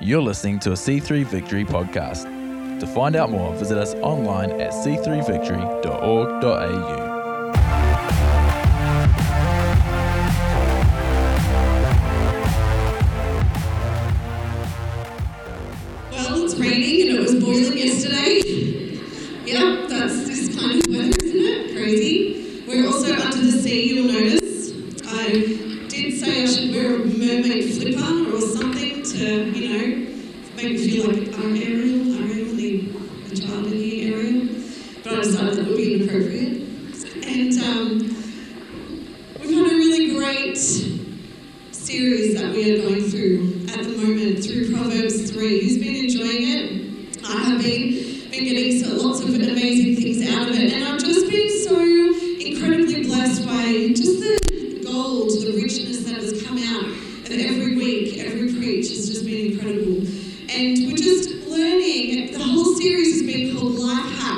You're listening to a C3 Victory podcast. To find out more, visit us online at c3victory.org.au. which has just been incredible. And we're just learning, the whole series has been called Life Hack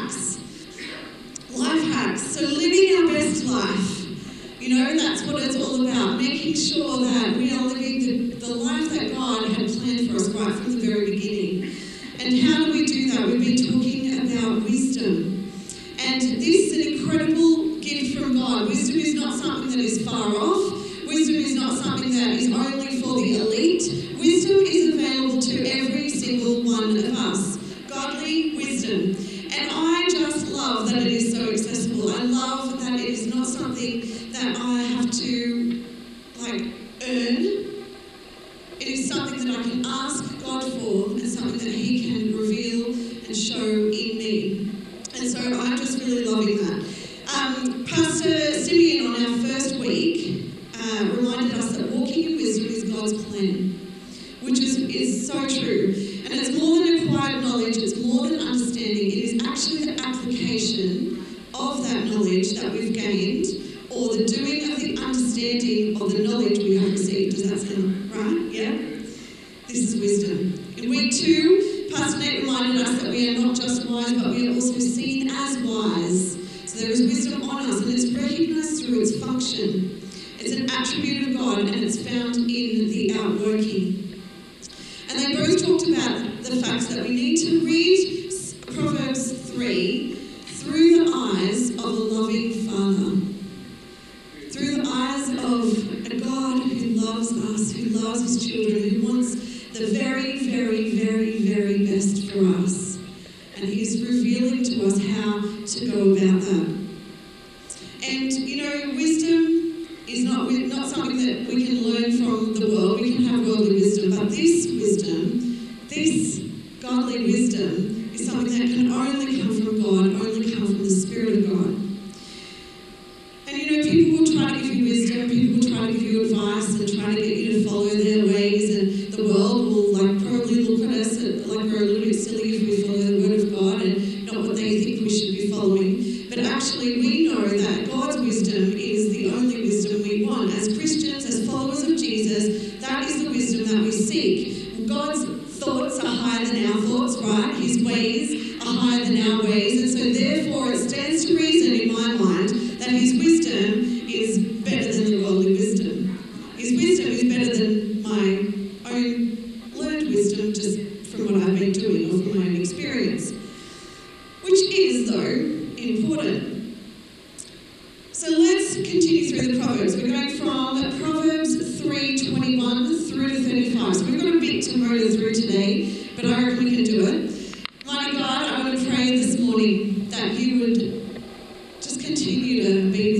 is so true. And it's more than acquired knowledge, it's more than understanding. It is actually the application of that knowledge that we've gained or the doing of the understanding of the knowledge we have received. Does that sound right? Yeah? This is wisdom. In week two, Pastor Nate reminded us that we are not just wise, but we are also seen as wise. So there is wisdom on us, and it's recognized through its function. It's an attribute of God, and it's found in the outworking. wisdom, this godly wisdom is something that can only come from God, only come from the Spirit of God. through today, but I hope we can do it. My God, I want to pray this morning that you would just continue to be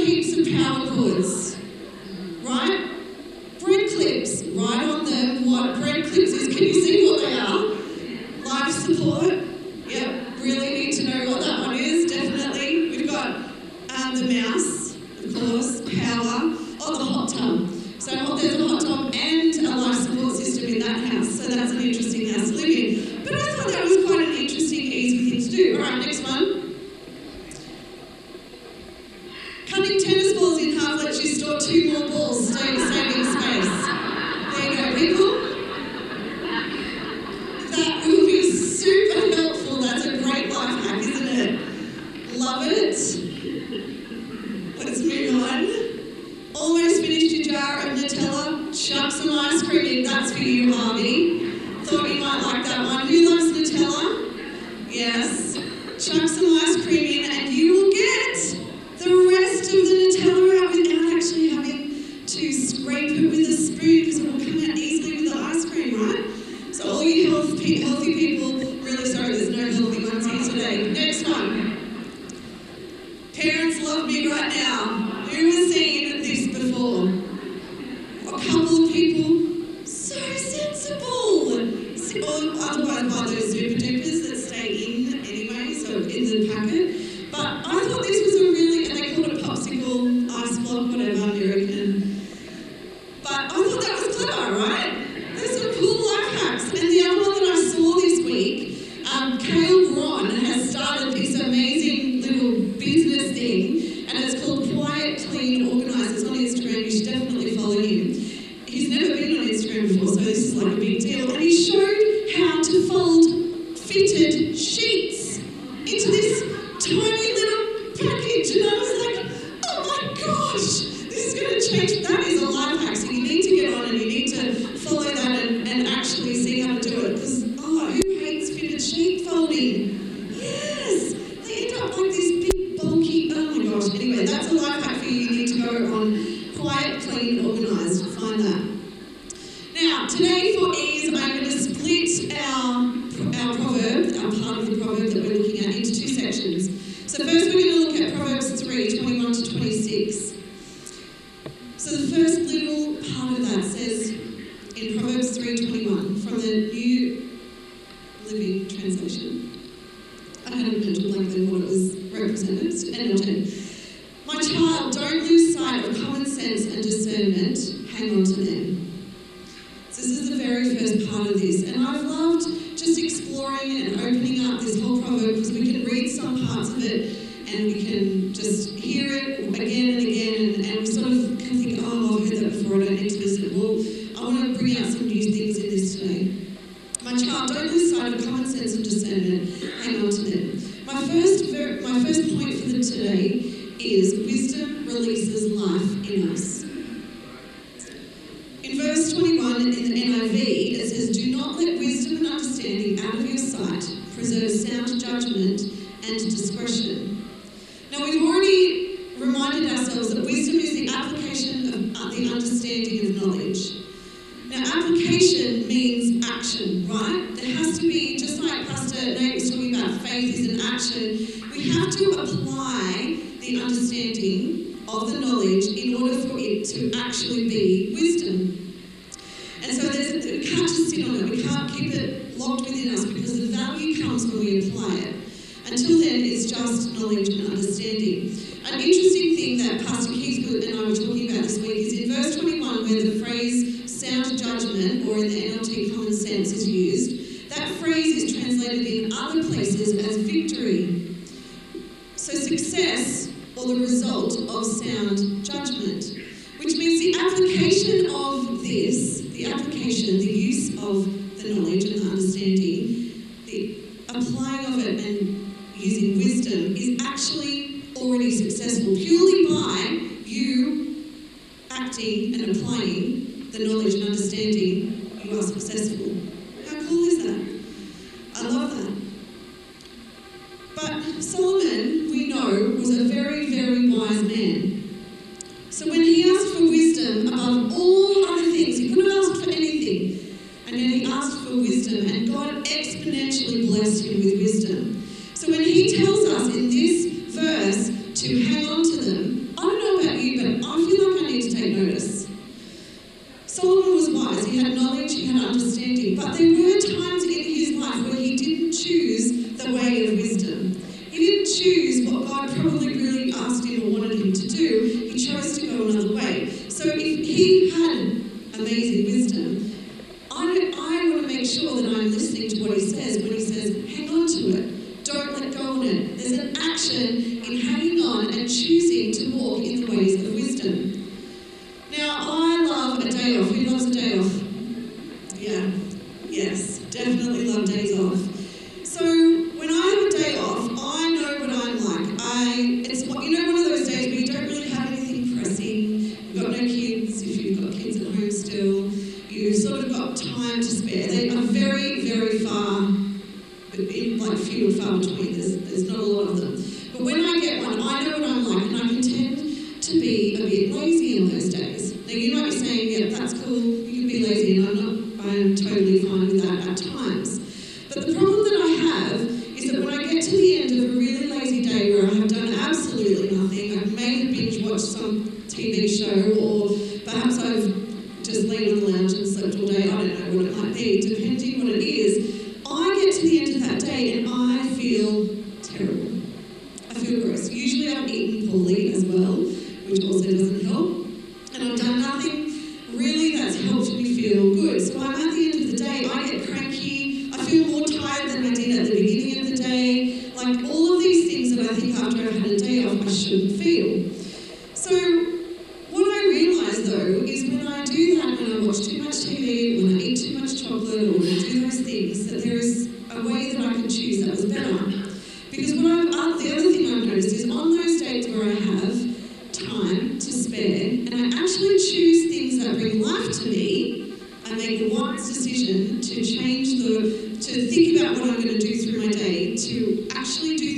Heaps some power foods. This is going to change. That had knowledge, you had understanding. But there were times Like you might be saying, yeah, that's cool, you can be lazy, and I'm not to choose things that bring life to me, I make a wise decision to change the, to think about what I'm going to do through my day, to actually do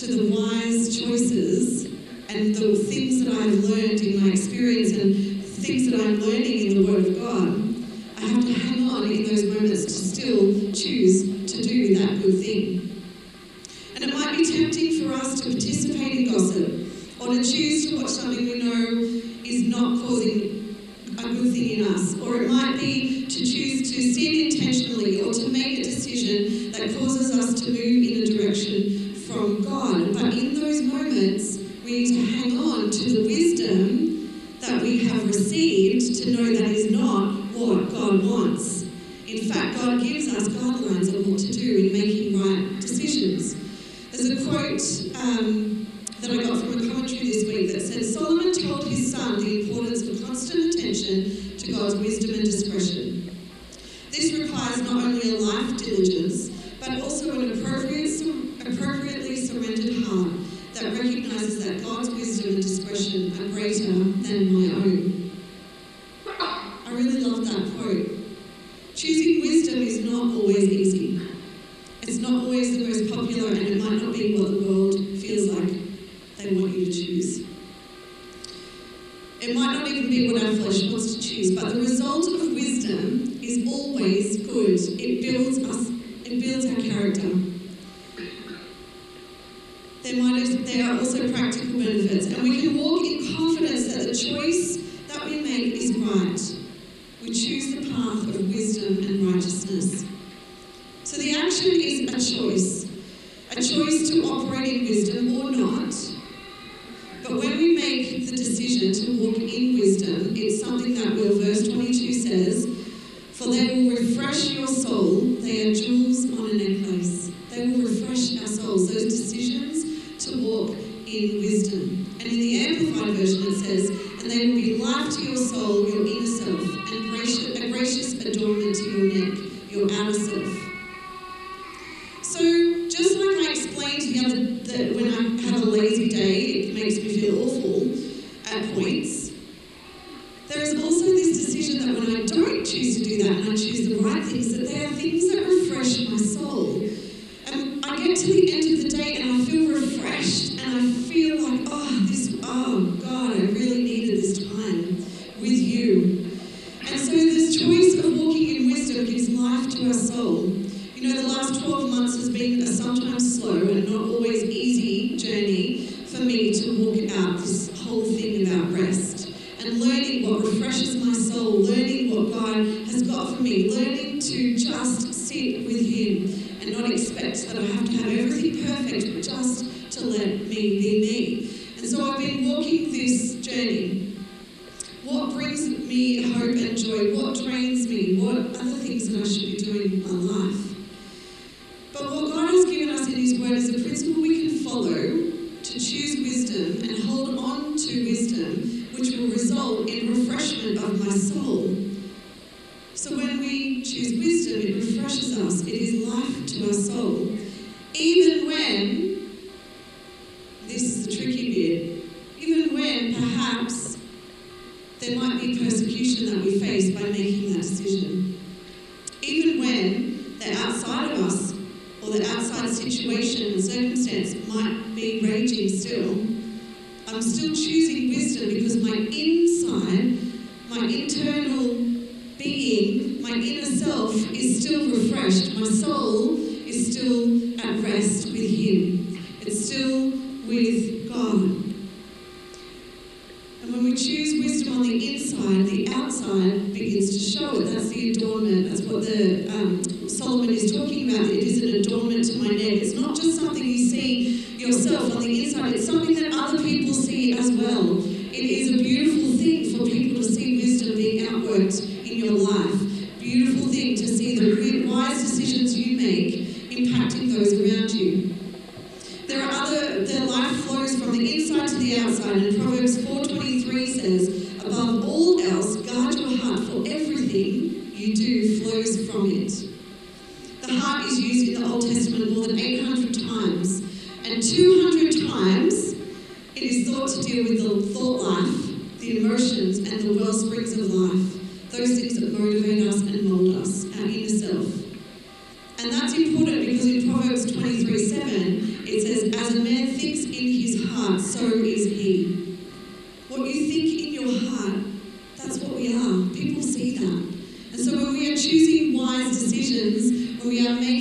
to the wise choices and the things that I've learned in my experience and things that I'm learning in the Word of God. This requires not only a life diligence, but also an appropriately surrendered heart that recognises that God's wisdom and discretion are greater than mine. with him and not expect that I have to have everything perfect just to let me be me. And so I've been walking this journey. What brings me hope My soul is still at rest with Him, it's still with God. And when we choose wisdom on the inside, the outside begins to show it. That's the adornment, that's what the um, heart so he. What you think in your heart, that's what we are. People see that. And so when we are choosing wise decisions, when we are making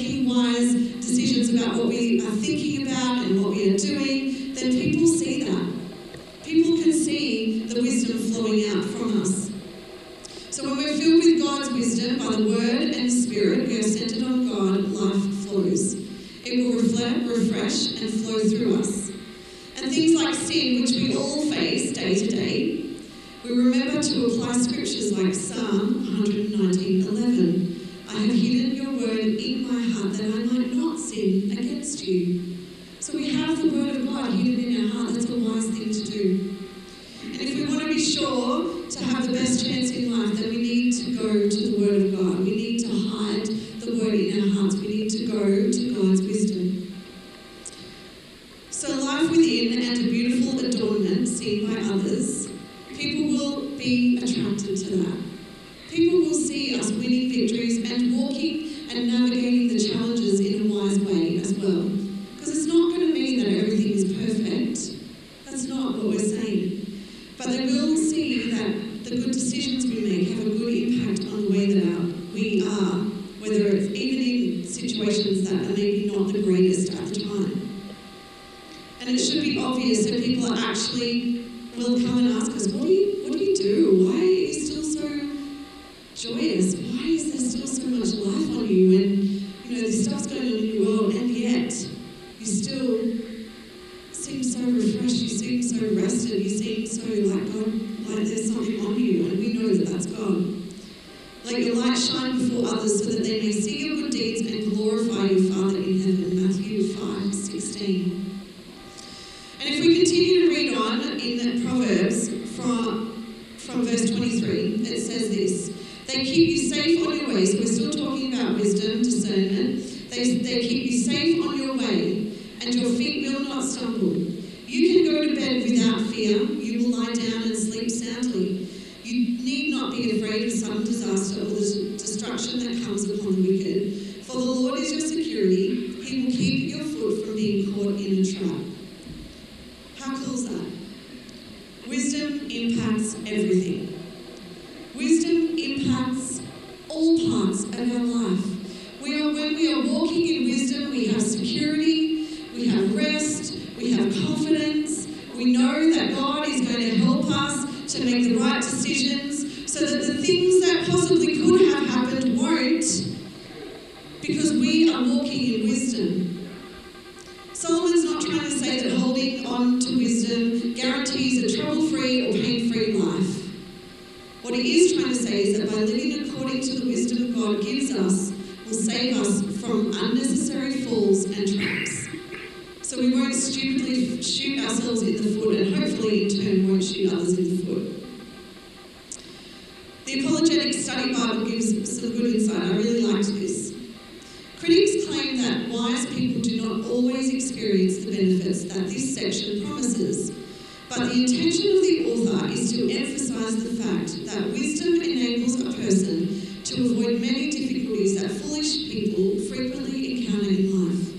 walking in wisdom. Solomon's not trying to say that holding on to wisdom guarantees a trouble free or pain free life. What he is trying to say is that by living according to the wisdom God gives us, will save us from unnecessary falls and traps. So we won't stupidly shoot ourselves in the foot and hopefully in turn won't shoot others in the foot. The Apologetic Study Bible gives some good insight. I really experience the benefits that this section promises. But the intention of the author is to emphasize the fact that wisdom enables a person to avoid many difficulties that foolish people frequently encounter in life.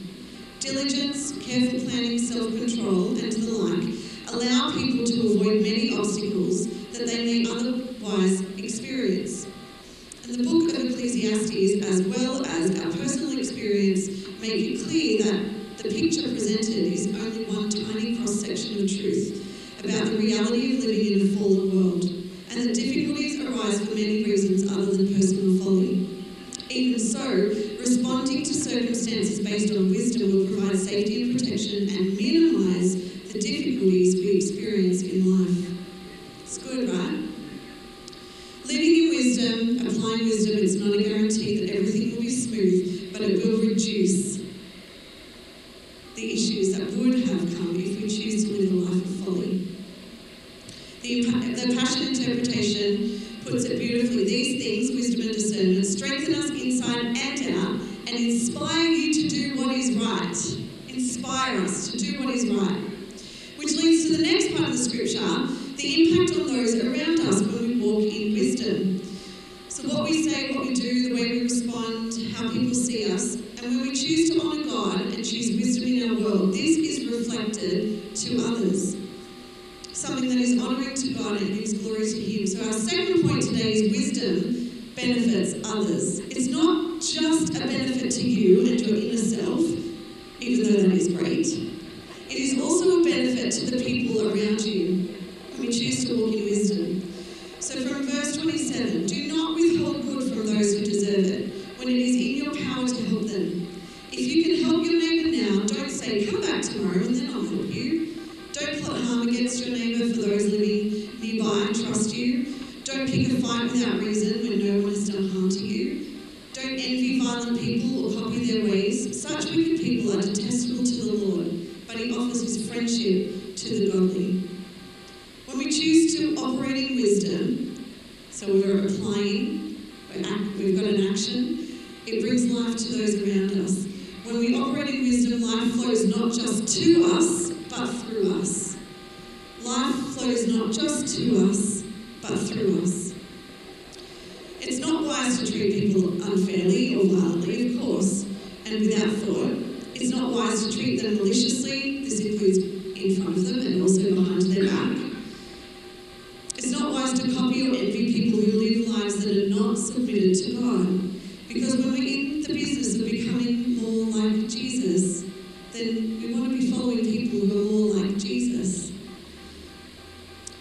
Diligence, careful planning, self control, and the like allow people to avoid many obstacles that they may otherwise experience. And the book of Ecclesiastes, as well as our personal experience, make it clear that the picture presented is only one tiny cross section of truth about the reality of living in a fallen world, and the difficulties arise for many reasons other than personal folly. Even so, responding to circumstances based on wisdom will provide safety and protection and minimise the difficulties we experience in life. It's good, right? Living in wisdom, applying wisdom, it's not a guarantee that everything will be smooth, but it will reduce the issues that would have come if we choose to live a life of folly. The, the Passion Interpretation puts it beautifully. These things, wisdom and discernment, strengthen us inside and out and inspire you to do what is right. Inspire us to do what is right. Which leads to the next part of the scripture the impact on those around us when we walk in wisdom. So, what we say, what we do, the way we respond, how people see us, and when we choose to honour God and choose wisdom in our world, this is reflected to others. Something that is honouring to God and gives glory to Him. So, our second point today is wisdom benefits others. It's not just a benefit to you and your inner self, even though that is great. It is also a benefit to the people around you when we choose to walk in wisdom. So, from verse 27, Operate in wisdom, life flows not just to us, but through us. Life flows not just to us, but through us. It's not wise to treat people unfairly or violently, of course, and without thought. It's not wise to treat them maliciously. This includes in front of them and also behind their back. It's not wise to copy or envy people who live lives that are not submitted to God. Because when we're in the business of becoming more like Jesus, then we want to be following people who are more like Jesus.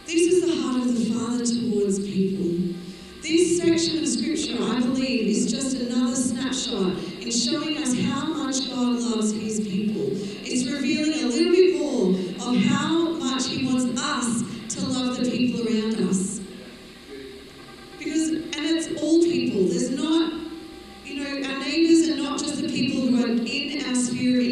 This is the heart of the Father towards people. This section of Scripture, I believe, is just another snapshot in showing us how much God loves His people. It's revealing a little bit more of how much He wants us to love the people around us. Because, and it's all people. There's not, you know, our neighbours are not just the people who are in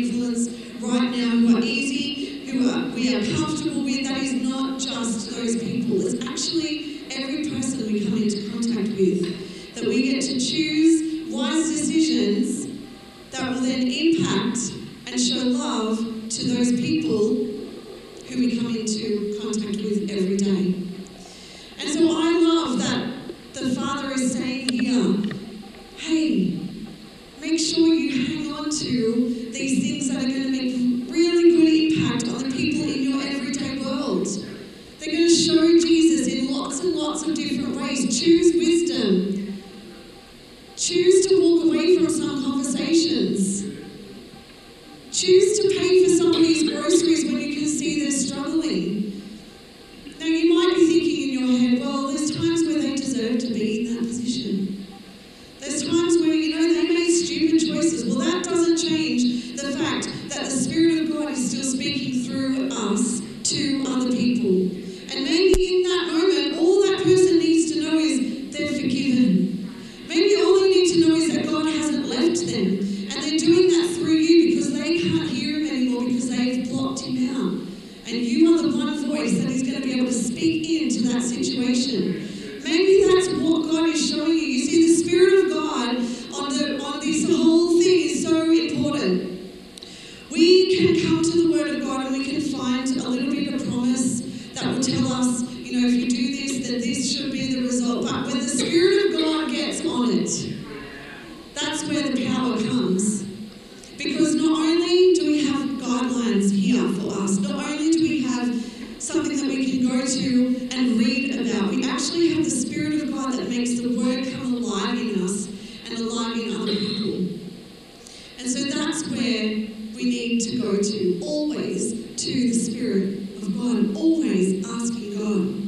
need to go to always to the Spirit of God and always asking God.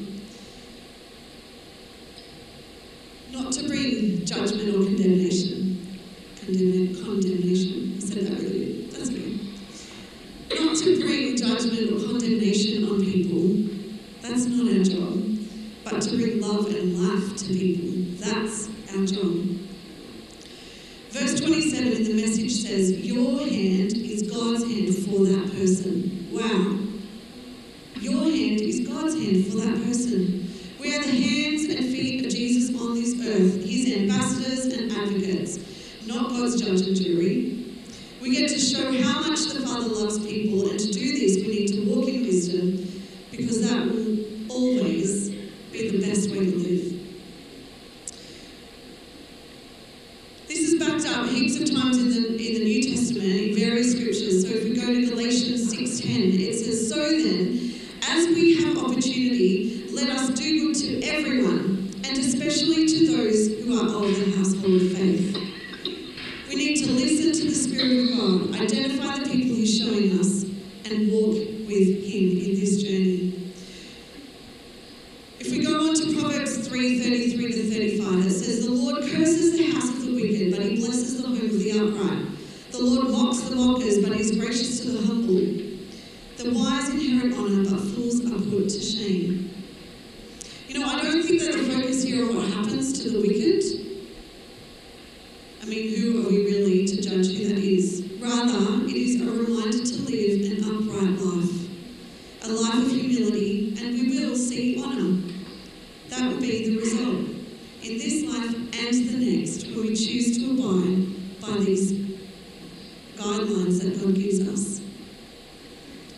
Not to bring judgment or condemnation. Condemn- condemnation. I said that really. That's okay. Not to bring judgment or condemnation on people. That's not our job. But to bring love and life to people. That's our job. Verse 27 in the message says, Your hand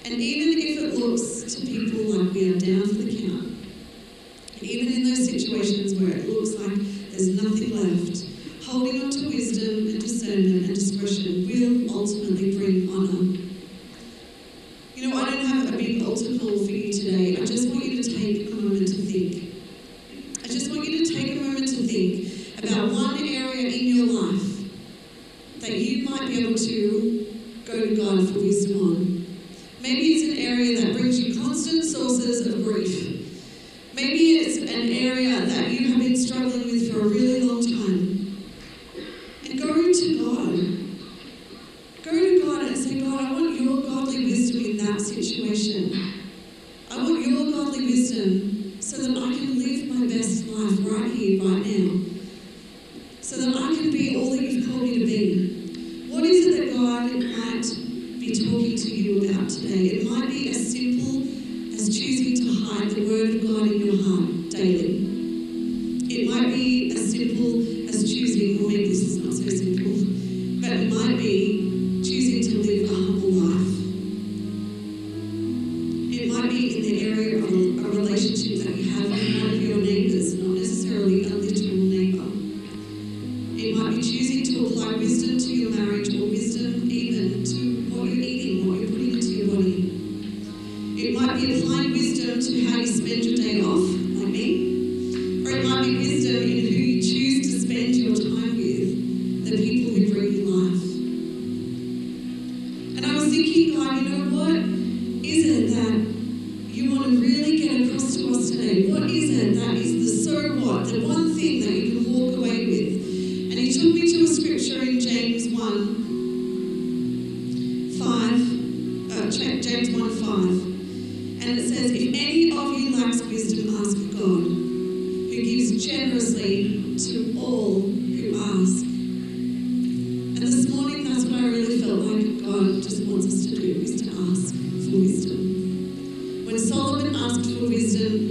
and even if it looks you with today. It might be as simple as choosing to hide the Word of God in your heart daily. It might be as simple as choosing, or maybe this is not so simple, but it might be check James 1 5, and it says, If any of you lacks wisdom, ask God, who gives generously to all who ask. And this morning, that's what I really felt like God just wants us to do is to ask for wisdom. When Solomon asked for wisdom,